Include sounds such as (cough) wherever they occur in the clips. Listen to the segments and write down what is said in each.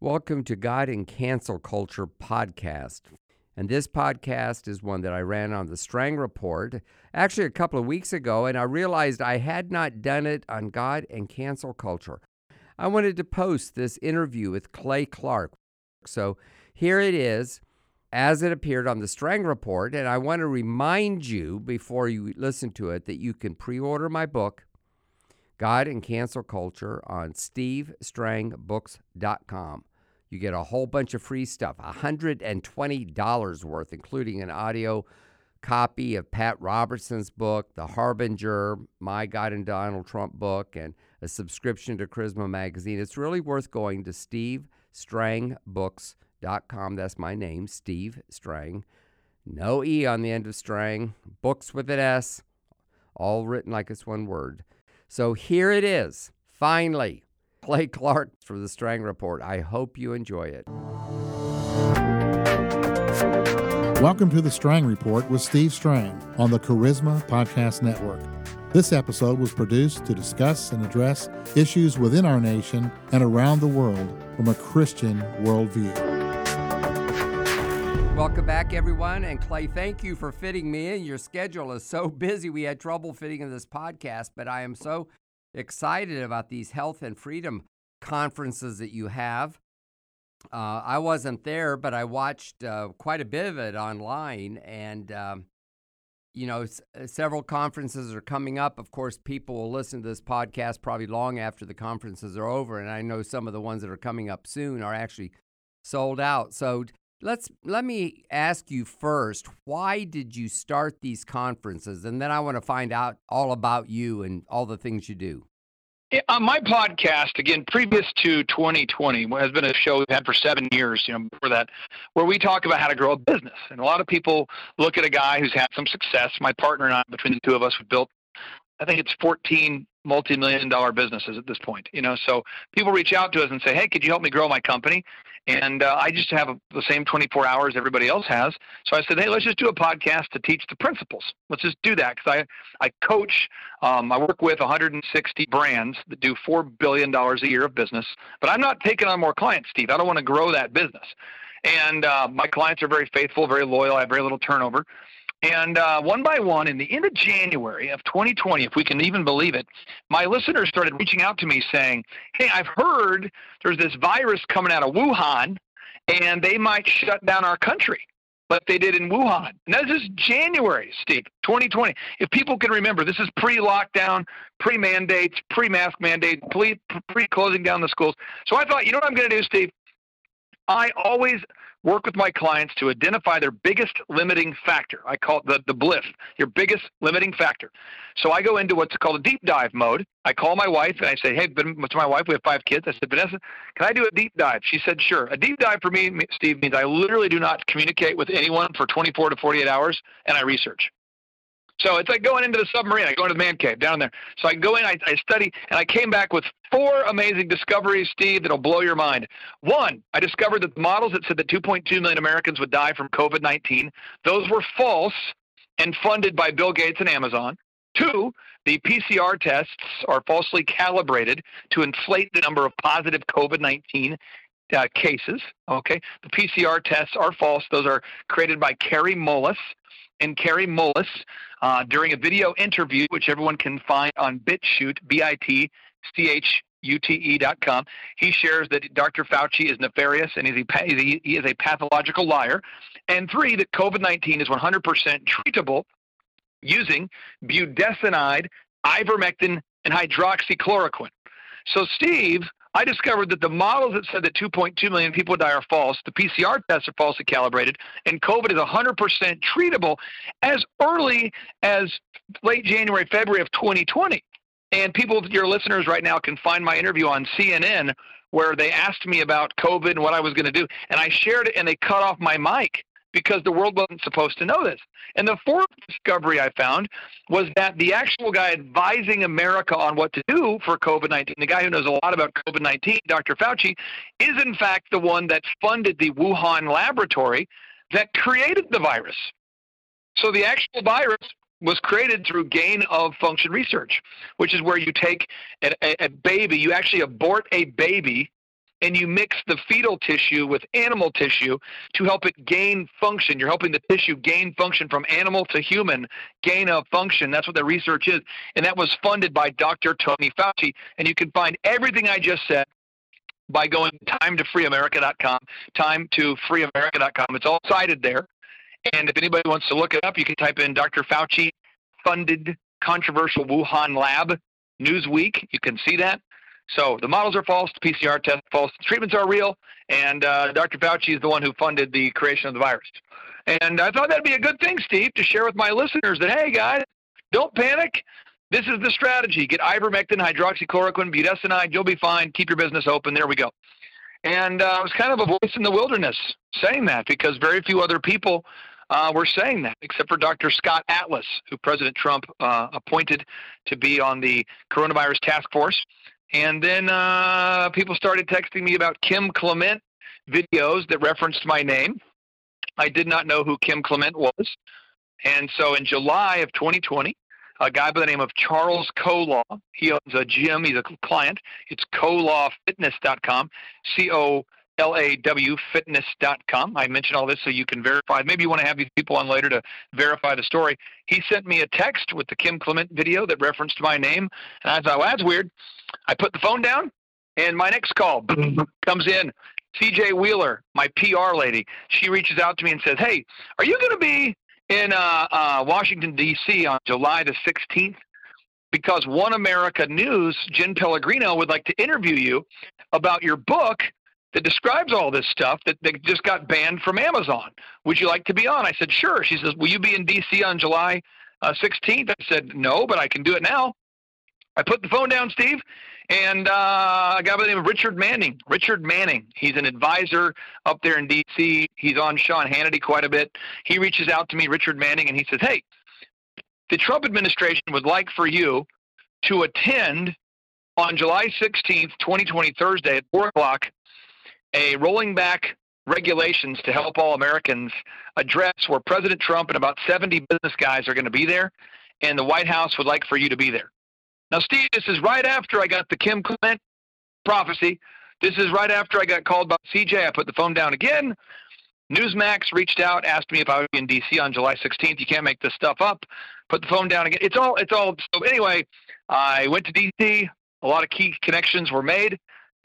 Welcome to God and Cancel Culture podcast. And this podcast is one that I ran on the Strang Report actually a couple of weeks ago, and I realized I had not done it on God and Cancel Culture. I wanted to post this interview with Clay Clark. So here it is as it appeared on the Strang Report. And I want to remind you before you listen to it that you can pre order my book, God and Cancel Culture, on stevestrangbooks.com. You get a whole bunch of free stuff, $120 worth, including an audio copy of Pat Robertson's book, The Harbinger, My God and Donald Trump book, and a subscription to Charisma Magazine. It's really worth going to stevestrangbooks.com. That's my name, Steve Strang. No E on the end of Strang. Books with an S, all written like it's one word. So here it is, finally. Clay Clark for the Strang Report. I hope you enjoy it. Welcome to the Strang Report with Steve Strang on the Charisma Podcast Network. This episode was produced to discuss and address issues within our nation and around the world from a Christian worldview. Welcome back, everyone. And Clay, thank you for fitting me in. Your schedule is so (laughs) busy. We had trouble fitting in this podcast, but I am so excited about these health and freedom conferences that you have. Uh, I wasn't there, but I watched uh, quite a bit of it online, and um, you know, s- uh, several conferences are coming up. Of course, people will listen to this podcast probably long after the conferences are over, and I know some of the ones that are coming up soon are actually sold out. So let's let me ask you first, why did you start these conferences, and then I want to find out all about you and all the things you do. On uh, my podcast, again, previous to 2020, has been a show we've had for seven years, you know, before that, where we talk about how to grow a business. And a lot of people look at a guy who's had some success. My partner and I, between the two of us, have built, I think it's 14 multi-million dollar businesses at this point. You know, so people reach out to us and say, "Hey, could you help me grow my company?" And uh, I just have a, the same 24 hours everybody else has. So I said, "Hey, let's just do a podcast to teach the principles. Let's just do that because I I coach. Um, I work with 160 brands that do four billion dollars a year of business. But I'm not taking on more clients, Steve. I don't want to grow that business. And uh, my clients are very faithful, very loyal. I have very little turnover. And uh, one by one, in the end of January of 2020, if we can even believe it, my listeners started reaching out to me saying, Hey, I've heard there's this virus coming out of Wuhan, and they might shut down our country like they did in Wuhan. And that is January, Steve, 2020. If people can remember, this is pre lockdown, pre mandates, pre mask mandate, pre closing down the schools. So I thought, you know what I'm going to do, Steve? I always work with my clients to identify their biggest limiting factor. I call it the, the bliff, your biggest limiting factor. So I go into what's called a deep dive mode. I call my wife and I say, hey, to my wife, we have five kids. I said, Vanessa, can I do a deep dive? She said, sure. A deep dive for me, Steve, means I literally do not communicate with anyone for 24 to 48 hours and I research. So it's like going into the submarine. I go into the man cave down there. So I go in, I, I study, and I came back with four amazing discoveries, Steve, that'll blow your mind. One, I discovered that the models that said that 2.2 million Americans would die from COVID 19, those were false and funded by Bill Gates and Amazon. Two, the PCR tests are falsely calibrated to inflate the number of positive COVID 19 uh, cases. Okay, the PCR tests are false. Those are created by Kary Mullis and Kary Mullis uh, during a video interview, which everyone can find on B-I-T-C-H-U-T-E dot com. He shares that Dr. Fauci is nefarious and he is a pathological liar. And three, that COVID-19 is 100% treatable using budesonide, ivermectin, and hydroxychloroquine. So, Steve, I discovered that the models that said that 2.2 million people would die are false. The PCR tests are falsely calibrated, and COVID is 100% treatable as early as late January, February of 2020. And people, your listeners right now, can find my interview on CNN where they asked me about COVID and what I was going to do, and I shared it, and they cut off my mic because the world wasn't supposed to know this. And the fourth discovery I found was that the actual guy advising America on what to do for COVID 19, the guy who knows a lot about COVID 19, Dr. Fauci, is in fact the one that funded the Wuhan laboratory that created the virus. So the actual virus was created through gain of function research, which is where you take a, a, a baby, you actually abort a baby and you mix the fetal tissue with animal tissue to help it gain function. You're helping the tissue gain function from animal to human, gain a function. That's what the research is. And that was funded by Dr. Tony Fauci. And you can find everything I just said by going to freeamerica.com, time to freeamerica.com. It's all cited there. And if anybody wants to look it up, you can type in Dr. Fauci funded controversial Wuhan lab Newsweek. You can see that. So the models are false, the PCR test false, the treatments are real, and uh, Dr. Fauci is the one who funded the creation of the virus. And I thought that'd be a good thing, Steve, to share with my listeners that hey guys, don't panic. This is the strategy. Get ivermectin, hydroxychloroquine, budesonide. You'll be fine. Keep your business open. There we go. And uh, I was kind of a voice in the wilderness saying that because very few other people uh, were saying that, except for Dr. Scott Atlas, who President Trump uh, appointed to be on the coronavirus task force. And then uh, people started texting me about Kim Clement videos that referenced my name. I did not know who Kim Clement was. And so in July of 2020, a guy by the name of Charles Colaw, he owns a gym, he's a client. It's colawfitness.com, C O L A W fitness.com. I mentioned all this so you can verify. Maybe you want to have these people on later to verify the story. He sent me a text with the Kim Clement video that referenced my name. And I thought, well, that's weird. I put the phone down, and my next call (laughs) comes in. CJ Wheeler, my PR lady, she reaches out to me and says, Hey, are you going to be in uh, uh, Washington, D.C. on July the 16th? Because One America News, Jen Pellegrino, would like to interview you about your book that describes all this stuff that, that just got banned from Amazon. Would you like to be on? I said, Sure. She says, Will you be in D.C. on July uh, 16th? I said, No, but I can do it now. I put the phone down, Steve, and uh, a guy by the name of Richard Manning. Richard Manning. He's an advisor up there in D.C. He's on Sean Hannity quite a bit. He reaches out to me, Richard Manning, and he says, "Hey, the Trump administration would like for you to attend on July 16th, 2020, Thursday at 4 o'clock, a rolling back regulations to help all Americans address where President Trump and about 70 business guys are going to be there, and the White House would like for you to be there." Now, Steve, this is right after I got the Kim Clement prophecy. This is right after I got called by CJ. I put the phone down again. Newsmax reached out, asked me if I would be in DC on July 16th. You can't make this stuff up. Put the phone down again. It's all, it's all. So anyway, I went to DC. A lot of key connections were made.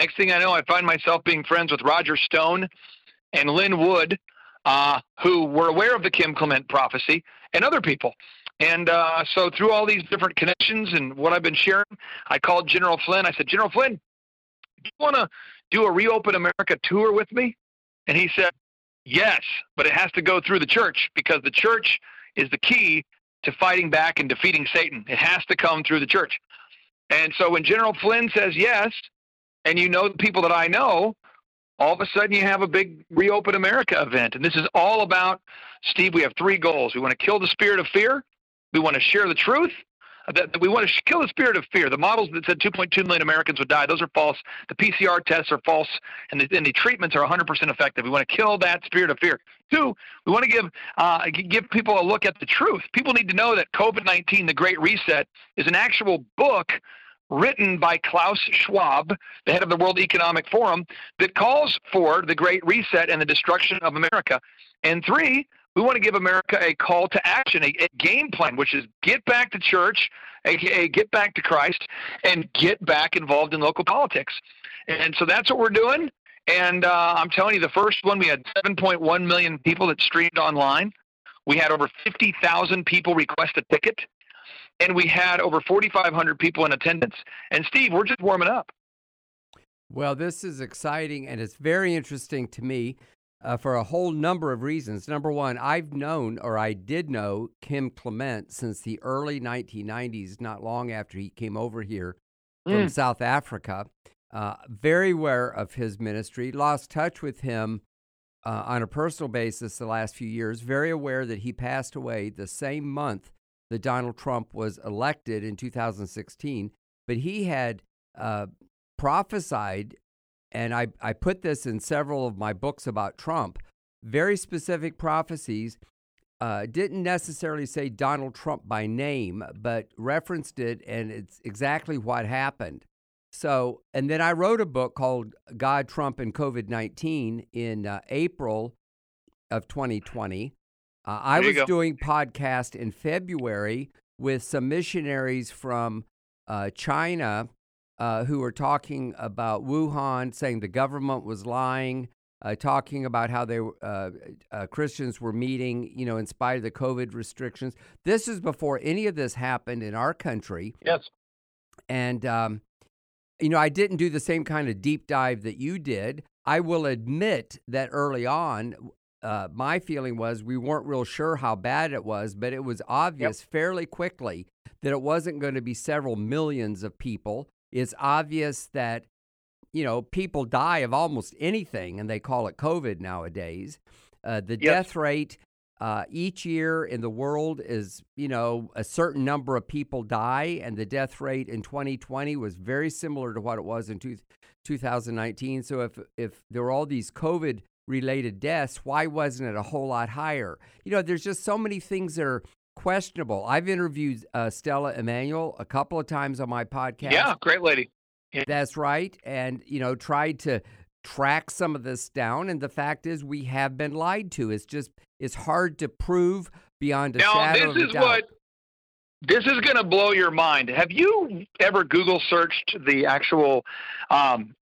Next thing I know, I find myself being friends with Roger Stone and Lin Wood, uh, who were aware of the Kim Clement prophecy, and other people. And uh, so through all these different connections and what I've been sharing, I called General Flynn. I said, General Flynn, do you want to do a Reopen America tour with me? And he said, yes, but it has to go through the church because the church is the key to fighting back and defeating Satan. It has to come through the church. And so when General Flynn says yes, and you know the people that I know, all of a sudden you have a big Reopen America event. And this is all about, Steve, we have three goals. We want to kill the spirit of fear. We want to share the truth. That we want to kill the spirit of fear. The models that said 2.2 million Americans would die, those are false. The PCR tests are false, and the, and the treatments are 100% effective. We want to kill that spirit of fear. Two, we want to give uh, give people a look at the truth. People need to know that COVID-19, the Great Reset, is an actual book written by Klaus Schwab, the head of the World Economic Forum, that calls for the Great Reset and the destruction of America. And three, we want to give America a call to action, a, a game plan, which is get back to church, aka get back to Christ, and get back involved in local politics. And so that's what we're doing. And uh, I'm telling you, the first one, we had 7.1 million people that streamed online. We had over 50,000 people request a ticket. And we had over 4,500 people in attendance. And Steve, we're just warming up. Well, this is exciting and it's very interesting to me uh, for a whole number of reasons. Number one, I've known, or I did know, Kim Clement since the early 1990s, not long after he came over here from mm. South Africa. Uh, very aware of his ministry, lost touch with him uh, on a personal basis the last few years, very aware that he passed away the same month that Donald Trump was elected in 2016. But he had uh, prophesied and I, I put this in several of my books about Trump, very specific prophecies. Uh, didn't necessarily say Donald Trump by name, but referenced it, and it's exactly what happened. So, and then I wrote a book called God, Trump, and COVID 19 in uh, April of 2020. Uh, I was go. doing podcast in February with some missionaries from uh, China uh, who were talking about Wuhan, saying the government was lying, uh, talking about how they uh, uh, Christians were meeting, you know, in spite of the COVID restrictions. This is before any of this happened in our country, Yes. and um, you know, I didn't do the same kind of deep dive that you did. I will admit that early on, uh, my feeling was we weren't real sure how bad it was, but it was obvious fairly quickly that it wasn't going to be several millions of people. It's obvious that, you know, people die of almost anything, and they call it COVID nowadays. Uh, the Yes. death rate uh, each year in the world is, you know, a certain number of people die, and the death rate in 2020 was very similar to what it was in two, 2019. So if if there were all these COVID related deaths, why wasn't it a whole lot higher? You know, there's just so many things that are questionable. I've interviewed uh, Stella Immanuel a couple of times on my podcast. Yeah, great lady. That's right. And, you know, tried to track some of this down. And the fact is, we have been lied to. It's just, it's hard to prove beyond a Now, shadow this of a is doubt. what this is going to blow your mind. Have you ever Google searched the actual? Um,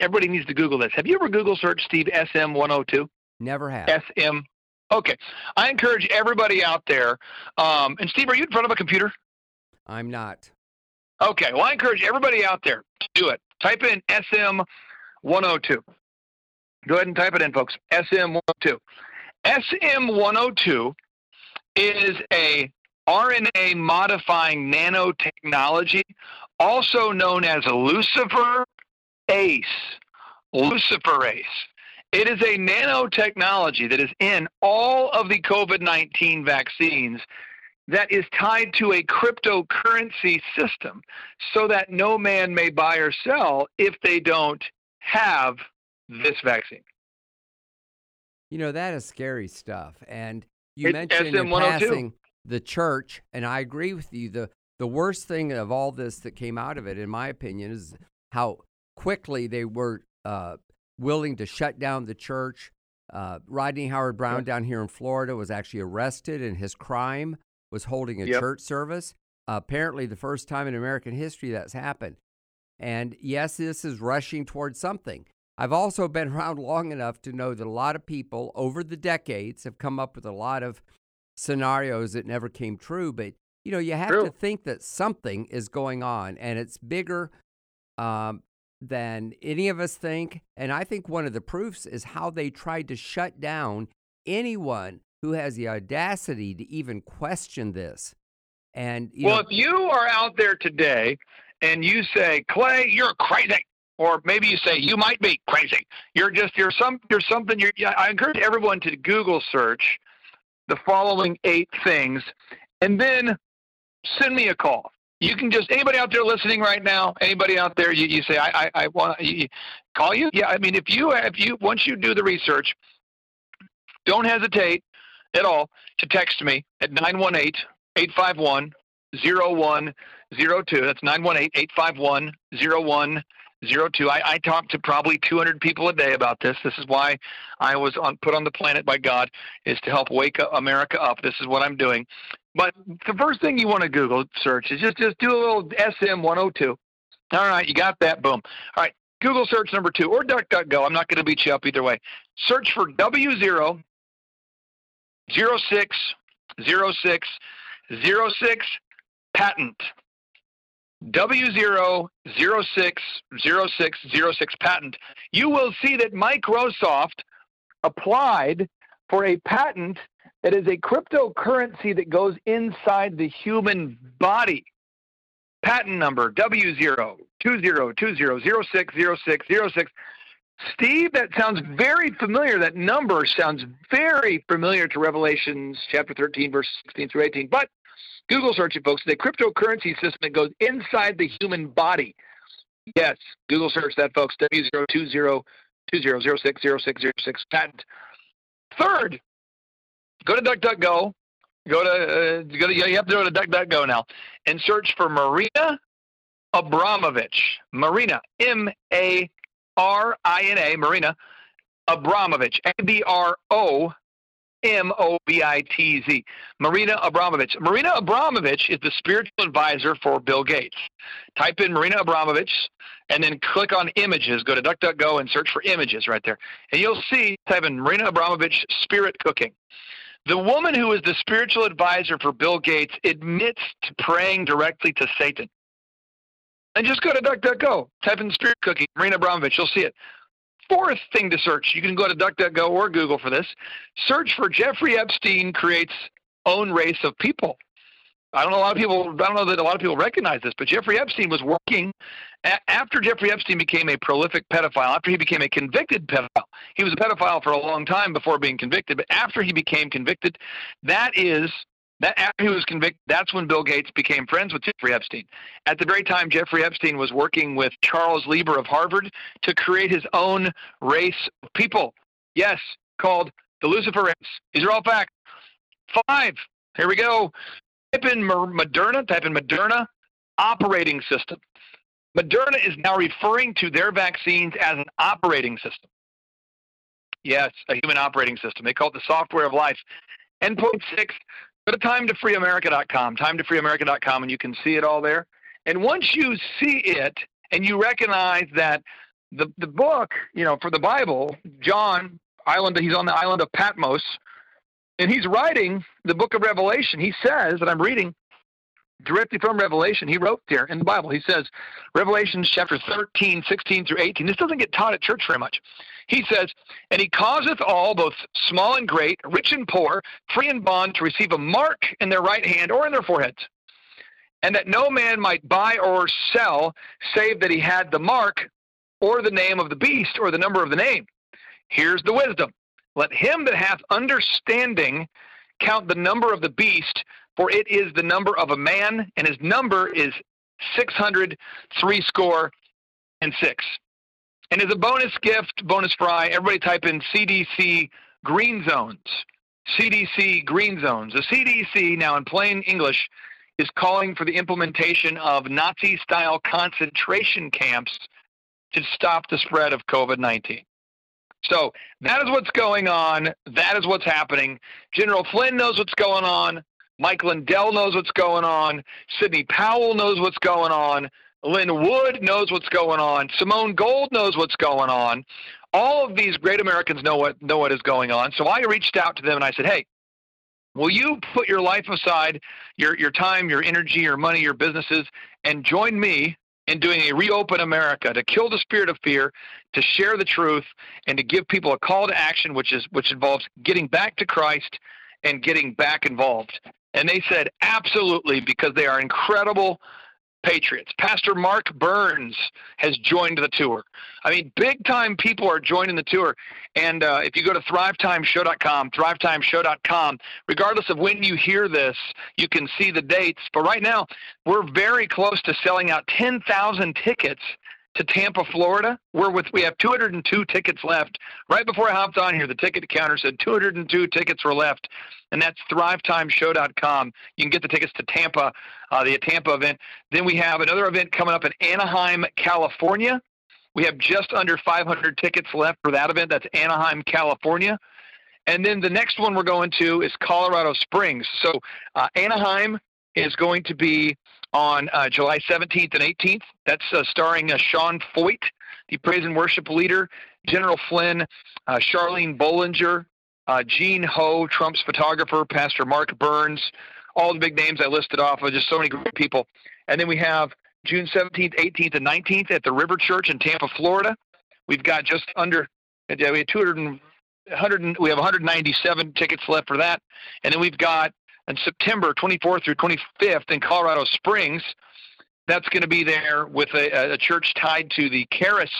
everybody needs to Google this. Have you ever Google searched Steve SM one hundred two? Never have. SM. Okay, I encourage everybody out there. Um, and Steve, are you in front of a computer? I'm not. Okay, well, I encourage everybody out there to do it. Type in SM 102. Go ahead and type it in, folks. SM 102. SM 102 is a RNA modifying nanotechnology, also known as Lucifer ACE. Luciferase. It is a nanotechnology that is in all of the COVID 19 vaccines that is tied to a cryptocurrency system so that no man may buy or sell if they don't have this vaccine. You know, that is scary stuff. And you It's mentioned in SM-102. passing the church, and I agree with you. The the worst thing of all this that came out of it, in my opinion, is how quickly they were uh, willing to shut down the church. Uh, Rodney Howard-Browne Yep. down here in Florida was actually arrested, and his crime was holding a Yep. church service. apparently, the first time in American history that's happened. And yes, this is rushing towards something. I've also been (laughs) around long enough to know that a lot of people over the decades have come up with a lot of scenarios that never came true. But, you know, you have to think that something is going on and it's bigger um, than any of us think. And I think one of the proofs is how they tried to shut down anyone who has the audacity to even question this. And, you well, know, if you are out there today and you say, Clay, you're crazy, or maybe you say you might be crazy, you're just you're some you're something. You're, I encourage everyone to Google search the following eight things, and then send me a call. You can just anybody out there listening right now, anybody out there, you, you say I I, I want to call you. Yeah, I mean if you if you once you do the research, don't hesitate at all to text me at 918 851 0102. That's 918 851 0102. I, I talk to probably 200 people a day about this. This is why I was on, put on the planet by God, is to help wake up America up. This is what I'm doing. But the first thing you want to Google search is just, just do a little SM 102. All right, you got that. Boom. All right, Google search number two or DuckDuckGo. I'm not going to beat you up either way. Search for W0 06 06 06 patent. W0 06 06 06 patent. You will see that Microsoft applied for a patent that is a cryptocurrency that goes inside the human body. Patent number W0 2020060606. Steve, that sounds very familiar. That number sounds very familiar to Revelations chapter 13, verse 16 through 18. But Google search it, folks. A cryptocurrency system that goes inside the human body. Yes, Google search that, folks. W02020060606 patent. Third, go to DuckDuckGo. Go to uh, go to you have to go to DuckDuckGo now and search for Marina Abramovich. Marina, M A R I N A, Marina Abramovich. A B R O M O V I T Z. Marina Abramovich. Marina Abramovich is the spiritual advisor for Bill Gates. Type in Marina Abramovich and then click on images. Go to DuckDuckGo and search for images right there. And you'll see, type in Marina Abramovich spirit cooking. The woman who is the spiritual advisor for Bill Gates admits to praying directly to Satan. And just go to DuckDuckGo, type in spirit cooking, Marina Abramovich, you'll see it. Fourth thing to search, you can go to DuckDuckGo or Google for this. Search for Jeffrey Epstein creates own race of people. I don't know a lot of people. I don't know that a lot of people recognize this, but Jeffrey Epstein was working a- after Jeffrey Epstein became a prolific pedophile. After he became a convicted pedophile, he was a pedophile for a long time before being convicted. But after he became convicted, that is that after he was convicted, that's when Bill Gates became friends with Jeffrey Epstein. At the very time, Jeffrey Epstein was working with Charles Lieber of Harvard to create his own race of people. Yes, called the Lucifer race. These are all facts. Five. Here we go. Type in Moderna. Type in Moderna operating system. Moderna is now referring to their vaccines as an operating system. Yes, a human operating system. They call it the software of life. Endpoint six, go to timetofreeamerica.com, timetofreeamerica.com, and you can see it all there. And once you see it and you recognize that the, the book, you know, for the Bible, John, island, he's on the island of Patmos, and he's writing the book of Revelation. He says, that I'm reading directly from Revelation, he wrote there in the Bible, he says, Revelation chapter 13, 16 through 18. This doesn't get taught at church very much. He says, And he causeth all, both small and great, rich and poor, free and bond, to receive a mark in their right hand or in their foreheads. And that no man might buy or sell, save that he had the mark or the name of the beast or the number of the name. Here's the wisdom. Let him that hath understanding count the number of the beast, for it is the number of a man, and his number is six hundred three score and six. And as a bonus gift, bonus fry, everybody type in CDC green zones. CDC green zones. The CDC, now in plain English, is calling for the implementation of Nazi style concentration camps to stop the spread of COVID 19. So that is what's going on. That is what's happening. General Flynn knows what's going on. Mike Lindell knows what's going on. Sidney Powell knows what's going on. Lin Wood knows what's going on. Simone Gold knows what's going on. All of these great Americans know what know what is going on. So I reached out to them and I said, "Hey, will you put your life aside, your your time, your energy, your money, your businesses, and join me in doing a reopen America to kill the spirit of fear, to share the truth, and to give people a call to action, which is which involves getting back to Christ and getting back involved." And they said, "Absolutely," because they are incredible Patriots. Pastor Mark Burns has joined the tour. I mean, big time people are joining the tour. And uh, if you go to thrivetimeshow.com, thrivetimeshow.com, regardless of when you hear this, you can see the dates. But right now, we're very close to selling out 10,000 tickets to Tampa, Florida. We're with we have 202 tickets left. Right before I hopped on here, the ticket counter said 202 tickets were left, and that's ThriveTimeShow.com. You can get the tickets to Tampa, uh, the Tampa event. Then we have another event coming up in Anaheim, California. We have just under 500 tickets left for that event. That's Anaheim, California. And then the next one we're going to is Colorado Springs. So uh, Anaheim is going to be on uh, July 17th and 18th. That's uh, starring uh, Sean Feucht, the praise and worship leader, General Flynn, uh, Charlene Bollinger, uh, Gene Ho, Trump's photographer, Pastor Mark Burns, all the big names I listed off of, just so many great people. And then we have June 17th, 18th, and 19th at the River Church in Tampa, Florida. We've got just under, yeah, we have 200 100, we have 197 tickets left for that. And then we've got and September 24th through 25th in Colorado Springs. That's going to be there with a, a church tied to the Charis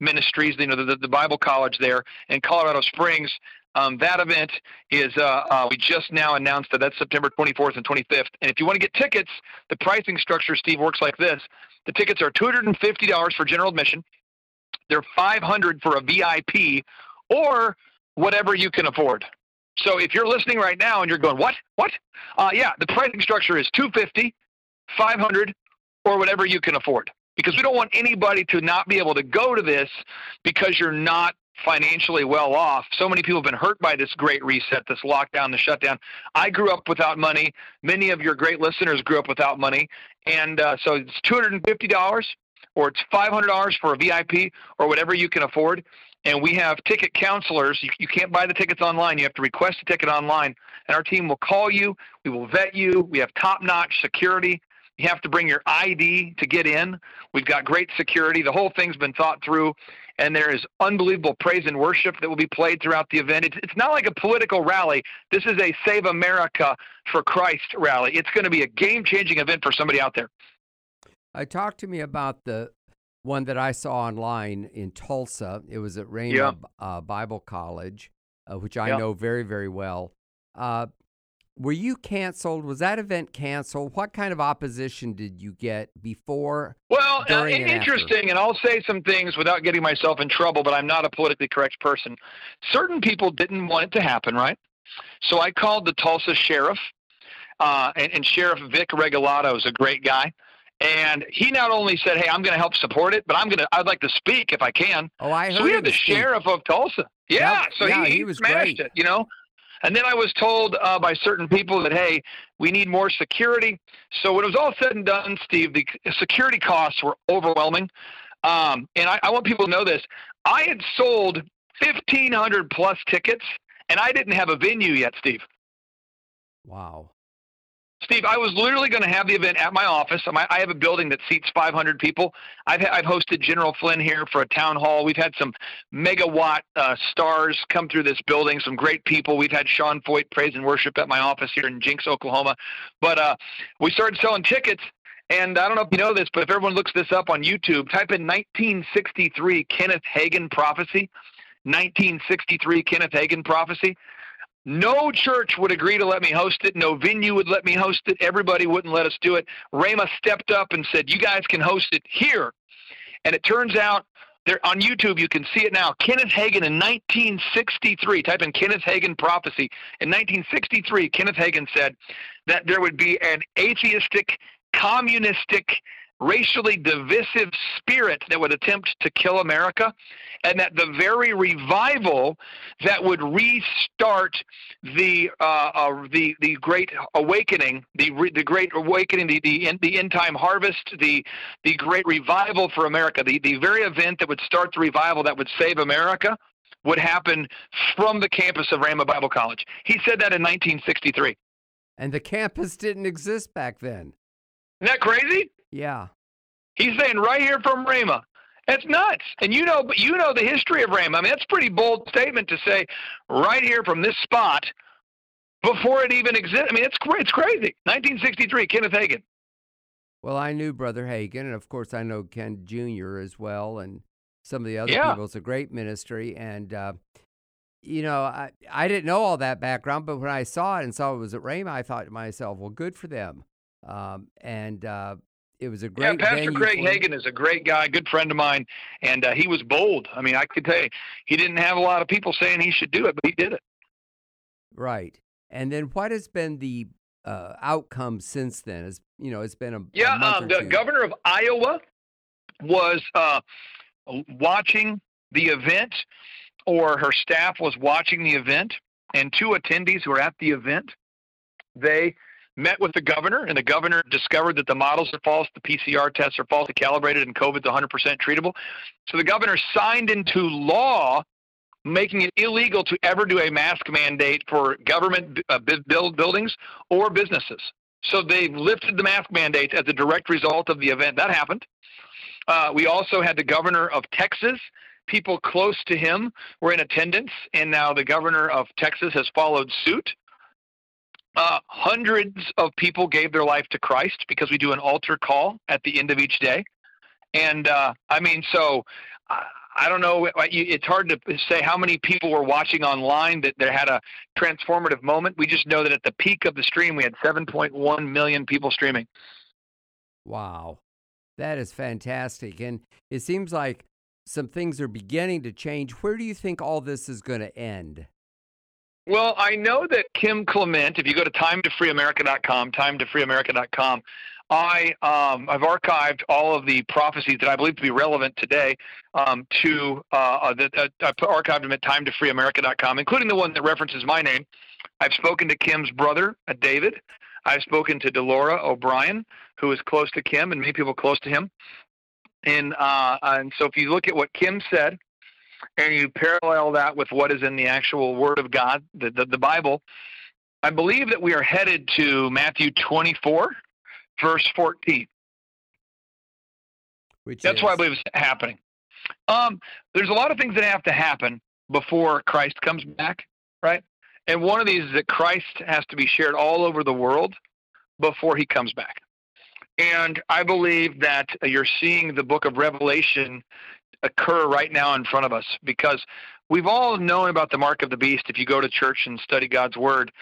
Ministries, you know, the, the Bible college there in Colorado Springs. Um, that event is, uh, uh, we just now announced that that's September 24th and 25th. And if you want to get tickets, the pricing structure, Steve, works like this. The tickets are $250 for general admission. They're 500 for a VIP or whatever you can afford. So if you're listening right now and you're going, what, what? Uh, yeah, the pricing structure is 250, 500, or whatever you can afford. because we don't want anybody to not be able to go to this because you're not financially well off. So many people have been hurt by this great reset, this lockdown, the shutdown. I grew up without money. Many of your great listeners grew up without money. And uh, so it's $250 or it's $500 for a VIP or whatever you can afford. And we have ticket counselors. You, you can't buy the tickets online. You have to request a ticket online. And our team will call you. We will vet you. We have top notch security. You have to bring your ID to get in. We've got great security. The whole thing's been thought through, and there is unbelievable praise and worship that will be played throughout the event. It's, it's not like a political rally. This is a Save America for Christ rally. It's going to be a game changing event for somebody out there. Uh, talk to me about the one that I saw online in Tulsa. It was at Rhema Yeah. uh, Bible College, uh, which I Yeah. know very, very well. Uh, were you canceled? Was that event canceled? What kind of opposition did you get before? Well, uh, during and after. interesting, and I'll say some things without getting myself in trouble, but I'm not a politically correct person. Certain people didn't want it to happen, right? So I called the Tulsa sheriff, uh, and, and Sheriff Vic Regalado is a great guy. And he not only said, "Hey, I'm going to help support it, but I'm going to. I'd like to speak if I can." Oh, I heard So we have the speak. sheriff of Tulsa. Yeah, Yep. so Yeah, he, he was smashed great. it, you know. And then I was told uh, by certain people that hey, we need more security. So when it was all said and done, Steve, the security costs were overwhelming. Um, and I, I want people to know this: I had sold 1,500 plus tickets, and I didn't have a venue yet, Steve. Wow. Steve, I was literally going to have the event at my office. I have a building that seats 500 people. I've, I've hosted General Flynn here for a town hall. We've had some megawatt uh, stars come through this building, some great people. We've had Sean Feucht praise and worship at my office here in Jenks, Oklahoma. But uh, we started selling tickets. And I don't know if you know this, but if everyone looks this up on YouTube, type in 1963 Kenneth Hagin prophecy. 1963 Kenneth Hagin prophecy. No church would agree to let me host it. No venue would let me host it. Everybody wouldn't let us do it. Rhema stepped up and said, "You guys can host it here." And it turns out there on YouTube you can see it now. Kenneth Hagin in 1963. Type in Kenneth Hagin prophecy. In 1963, Kenneth Hagin said that there would be an atheistic, communistic, racially divisive spirit that would attempt to kill America, and that the very revival that would restart the uh, uh, the the great awakening, the re- the great awakening, the the end, the end time harvest, the the great revival for America, the the very event that would start the revival that would save America, would happen from the campus of Rhema Bible College. He said that in 1963. And the campus didn't exist back then. Isn't that crazy? Yeah. He's saying right here from Rhema. That's nuts. And you know, but you know the history of Rhema. I mean, that's a pretty bold statement to say right here from this spot before it even existed. I mean, it's it's crazy. 1963, Kenneth Hagin. Well, I knew Brother Hagin, and of course, I know Ken Jr. as well, and some of the other Yeah. people. It's a great ministry, and uh, you know, I I didn't know all that background, but when I saw it and saw it was at Rhema, I thought to myself, well, good for them. Um, and uh, it was a great. Yeah, Pastor Craig Hagin is a great guy, good friend of mine, and uh, he was bold. I mean, I could tell you, he didn't have a lot of people saying he should do it, but he did it. Right. And then what has been the uh, outcome since then? Is you know, it's been a, a Yeah, month um, the two. governor of Iowa was uh, watching the event, or her staff was watching the event, and two attendees who were at the event, they met with the governor, and the governor discovered that the models are false, the PCR tests are falsely calibrated, and COVID's 100% treatable. So the governor signed into law making it illegal to ever do a mask mandate for government uh, build buildings or businesses. So they lifted the mask mandates as a direct result of the event. That happened. Uh, we also had the governor of Texas. People close to him were in attendance, and now the governor of Texas has followed suit. Uh, hundreds of people gave their life to Christ because we do an altar call at the end of each day. And uh, I mean, so I, don't know. It's hard to say how many people were watching online that there had a transformative moment. We just know that at the peak of the stream, we had 7.1 million people streaming. Wow. That is fantastic. And it seems like some things are beginning to change. Where do you think all this is going to end? Well, I know that Kim Clement, if you go to timetofreeamerica.com, timetofreeamerica.com, I um, I've archived all of the prophecies that I believe to be relevant today um, to uh, the, uh, I archived them at timetofreeamerica.com, including the one that references my name. I've spoken to Kim's brother, uh, David. I've spoken to Delora O'Brien, who is close to Kim and many people close to him. And uh, and so if you look at what Kim said, and you parallel that with what is in the actual Word of God, the, the, the Bible, I believe that we are headed to Matthew 24, verse 14. Which That's is, what I believe it's happening. Um, there's a lot of things that have to happen before Christ comes back, right? And one of these is that Christ has to be shared all over the world before he comes back. And I believe that you're seeing the book of Revelation occur right now in front of us because we've all known about the mark of the beast if you go to church and study God's word.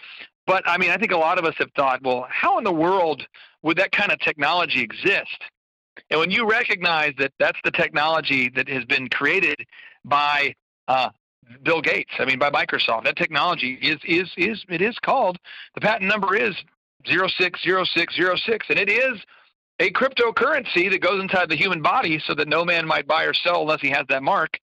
But I mean, I think a lot of us have thought, well, how in the world would that kind of technology exist? And when you recognize that that's the technology that has been created by uh, Bill Gates, I mean by Microsoft, that technology is is is it is called the patent number is 060606 and it is a cryptocurrency that goes inside the human body so that no man might buy or sell unless he has that mark.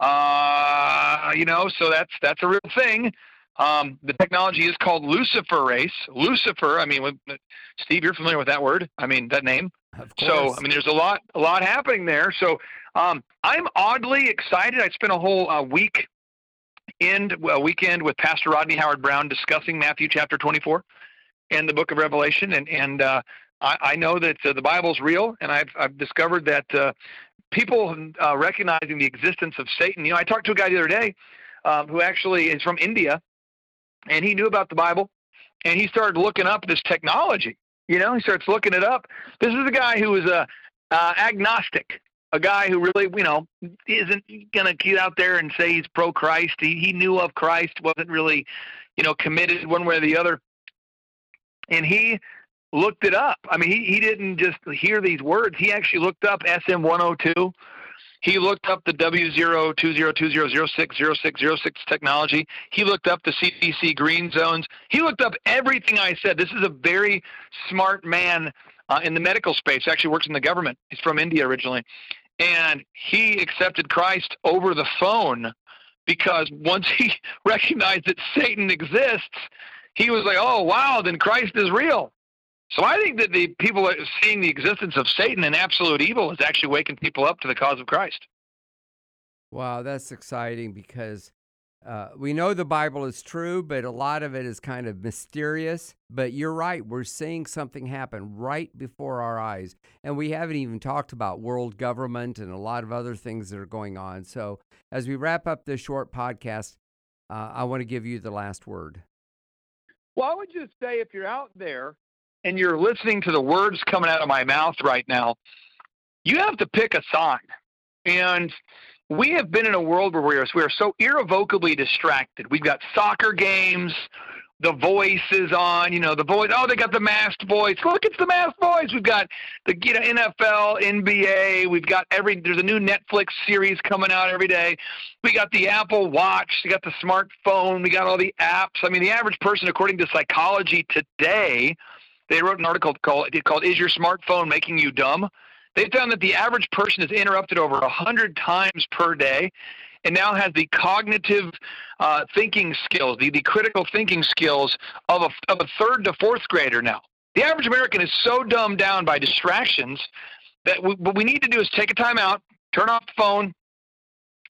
Uh, you know, so that's that's a real thing. Um, the technology is called luciferase. Lucifer. I mean, Steve, you're familiar with that word. I mean, that name. So, I mean, there's a lot, a lot happening there. So, um, I'm oddly excited. I spent a whole uh, week end a weekend with Pastor Rodney Howard-Browne discussing Matthew chapter 24 and the book of Revelation, and and uh, I, I, know that uh, the Bible's real, and I've I've discovered that uh, people uh, recognizing the existence of Satan. You know, I talked to a guy the other day um, who actually is from India, and he knew about the Bible, and he started looking up this technology. You know, he starts looking it up. This is a guy who is a uh, agnostic, a guy who really, you know, isn't going to get out there and say he's pro Christ. He he knew of Christ, wasn't really, you know, committed one way or the other. And he looked it up. I mean, he, he didn't just hear these words. He actually looked up SM 102 he looked up the W02020060606 technology. He looked up the CDC green zones. He looked up everything I said. This is a very smart man uh, in the medical space. Actually works in the government. He's from India originally. And he accepted Christ over the phone because once he (laughs) recognized that Satan exists, he was like, oh, wow, then Christ is real. So I think that the people seeing the existence of Satan and absolute evil is actually waking people up to the cause of Christ. Wow, that's exciting because uh, we know the Bible is true, but a lot of it is kind of mysterious. But you're right, we're seeing something happen right before our eyes. And we haven't even talked about world government and a lot of other things that are going on. So as we wrap up this short podcast, uh, I want to give you the last word. Well, I would just say if you're out there and you're listening to the words coming out of my mouth right now, you have to pick a side. And we have been in a world where we are, we are so irrevocably distracted. We've got soccer games, the voice is on, you know, the voice. Oh, they got the masked voice. Look, it's the masked voice. We've got the you know, NFL, NBA. We've got every. There's a new Netflix series coming out every day. We got the Apple Watch. We got the smartphone. We got all the apps. I mean, the average person, according to Psychology Today, they wrote an article called, called Is Your Smartphone Making You Dumb? They found that the average person is interrupted over 100 times per day and now has the cognitive uh, thinking skills, the, the critical thinking skills of a, of a third to fourth grader now. The average American is so dumbed down by distractions that we, what we need to do is take a time out, turn off the phone,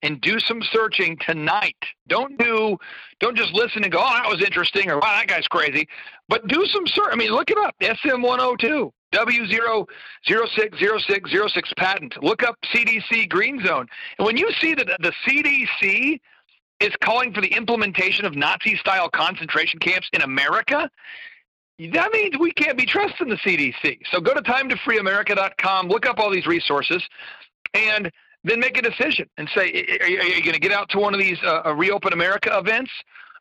and do some searching tonight. Don't do don't just listen and go, oh, that was interesting, or wow, that guy's crazy. But do some search. I mean, look it up. SM102, W0060606 patent. Look up CDC Green Zone. And when you see that the CDC is calling for the implementation of Nazi-style concentration camps in America, that means we can't be trusting the CDC. So go to timetofreeamerica.com, look up all these resources, and then make a decision and say, are you, you going to get out to one of these uh, uh, Reopen America events?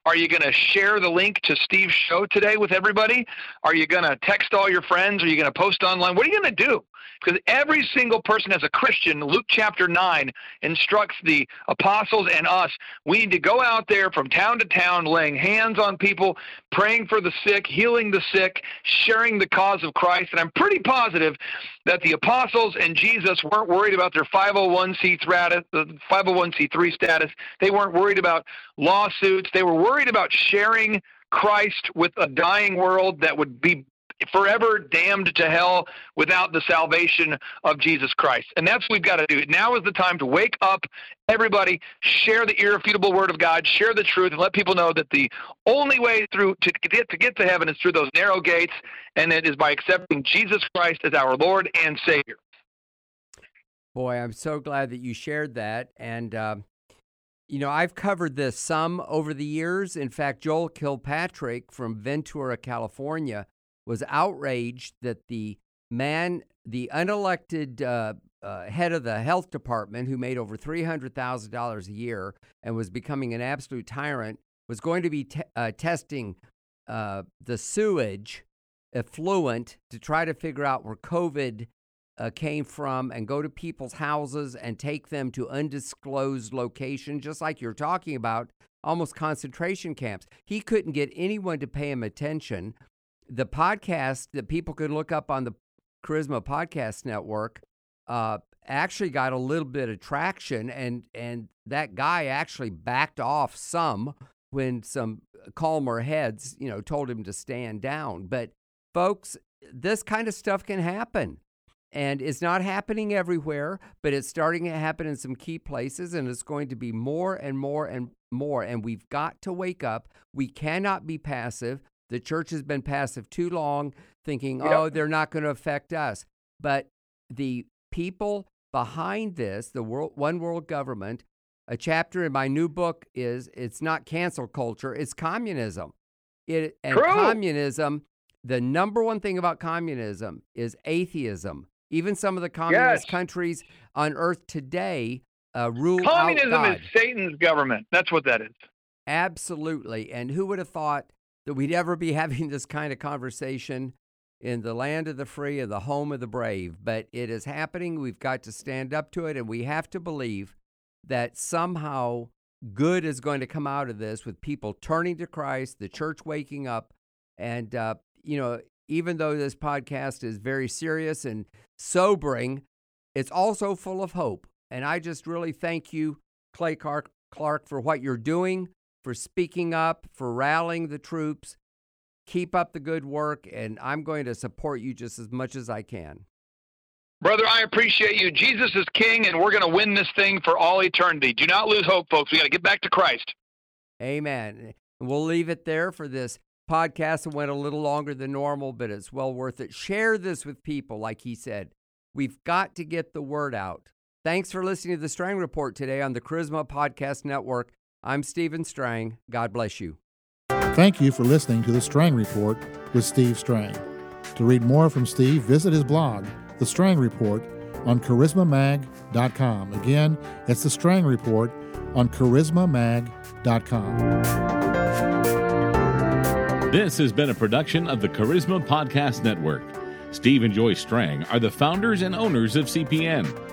Are you going to share the link to Steve's show today with everybody? Are you going to text all your friends? Are you going to post online? What are you going to do? Because every single person as a Christian, Luke chapter 9 instructs the apostles and us. We need to go out there from town to town, laying hands on people, praying for the sick, healing the sick, sharing the cause of Christ. And I'm pretty positive that the apostles and Jesus weren't worried about their 501c3 501c3 status. They weren't worried about lawsuits. They were worried about sharing Christ with a dying world that would be forever damned to hell without the salvation of Jesus Christ. And that's what we've got to do. Now is the time to wake up, everybody, share the irrefutable word of God, share the truth, and let people know that the only way through to get to get to heaven is through those narrow gates, and it is by accepting Jesus Christ as our Lord and Savior. Boy, I'm so glad that you shared that. And uh, you know, I've covered this some over the years. In fact, Joel Kilpatrick from Ventura, California, was outraged that the man, the unelected uh, uh, head of the health department, who made over $300,000 a year and was becoming an absolute tyrant, was going to be te- uh, testing uh, the sewage effluent to try to figure out where COVID uh, came from and go to people's houses and take them to undisclosed location, just like you're talking about, almost concentration camps. He couldn't get anyone to pay him attention. The podcast that people can look up on the Charisma Podcast Network uh, actually got a little bit of traction, and and that guy actually backed off some when some calmer heads, you know, told him to stand down. But folks, this kind of stuff can happen and it's not happening everywhere, but it's starting to happen in some key places, and it's going to be more and more and more. And we've got to wake up. We cannot be passive. The church has been passive too long, thinking, yep. oh, they're not going to affect us. But the people behind this, the world, one world government, a chapter in my new book is it's not cancel culture, it's communism. It and True. communism, the number one thing about communism is atheism. Even some of the communist yes. countries on earth today uh, rule Communism is Satan's government. That's what that is. Absolutely. And who would have thought that we'd ever be (laughs) having this kind of conversation in the land of the free and the home of the brave? But it is happening. We've got to stand up to it, and we have to believe that somehow good is going to come out of this with people turning to Christ, the church waking up, and uh, you know, even though this podcast is very serious and sobering, it's also full of hope. And I just really thank you, Clay Clark, Clark, for what you're doing, for speaking up, for rallying the troops. Keep up the good work, and I'm going to support you just as much as I can. Brother, I appreciate you. Jesus is king, and we're going to win this thing for all eternity. Do not lose hope, folks. We got to get back to Christ. Amen. We'll leave it there for this podcast It went a little longer than normal, but it's well worth it. Share this with people, like he said. We've got to get the word out. Thanks for listening to the Strang Report today on the Charisma Podcast Network. I'm Stephen Strang. God bless you. Thank you for listening to the Strang Report with Steve Strang. To read more from Steve, visit his blog, The Strang Report, on charismamag.com. Again, it's The Strang Report on charismamag.com. This has been a production of the Charisma Podcast Network. Steve and Joy Strang are the founders and owners of CPN.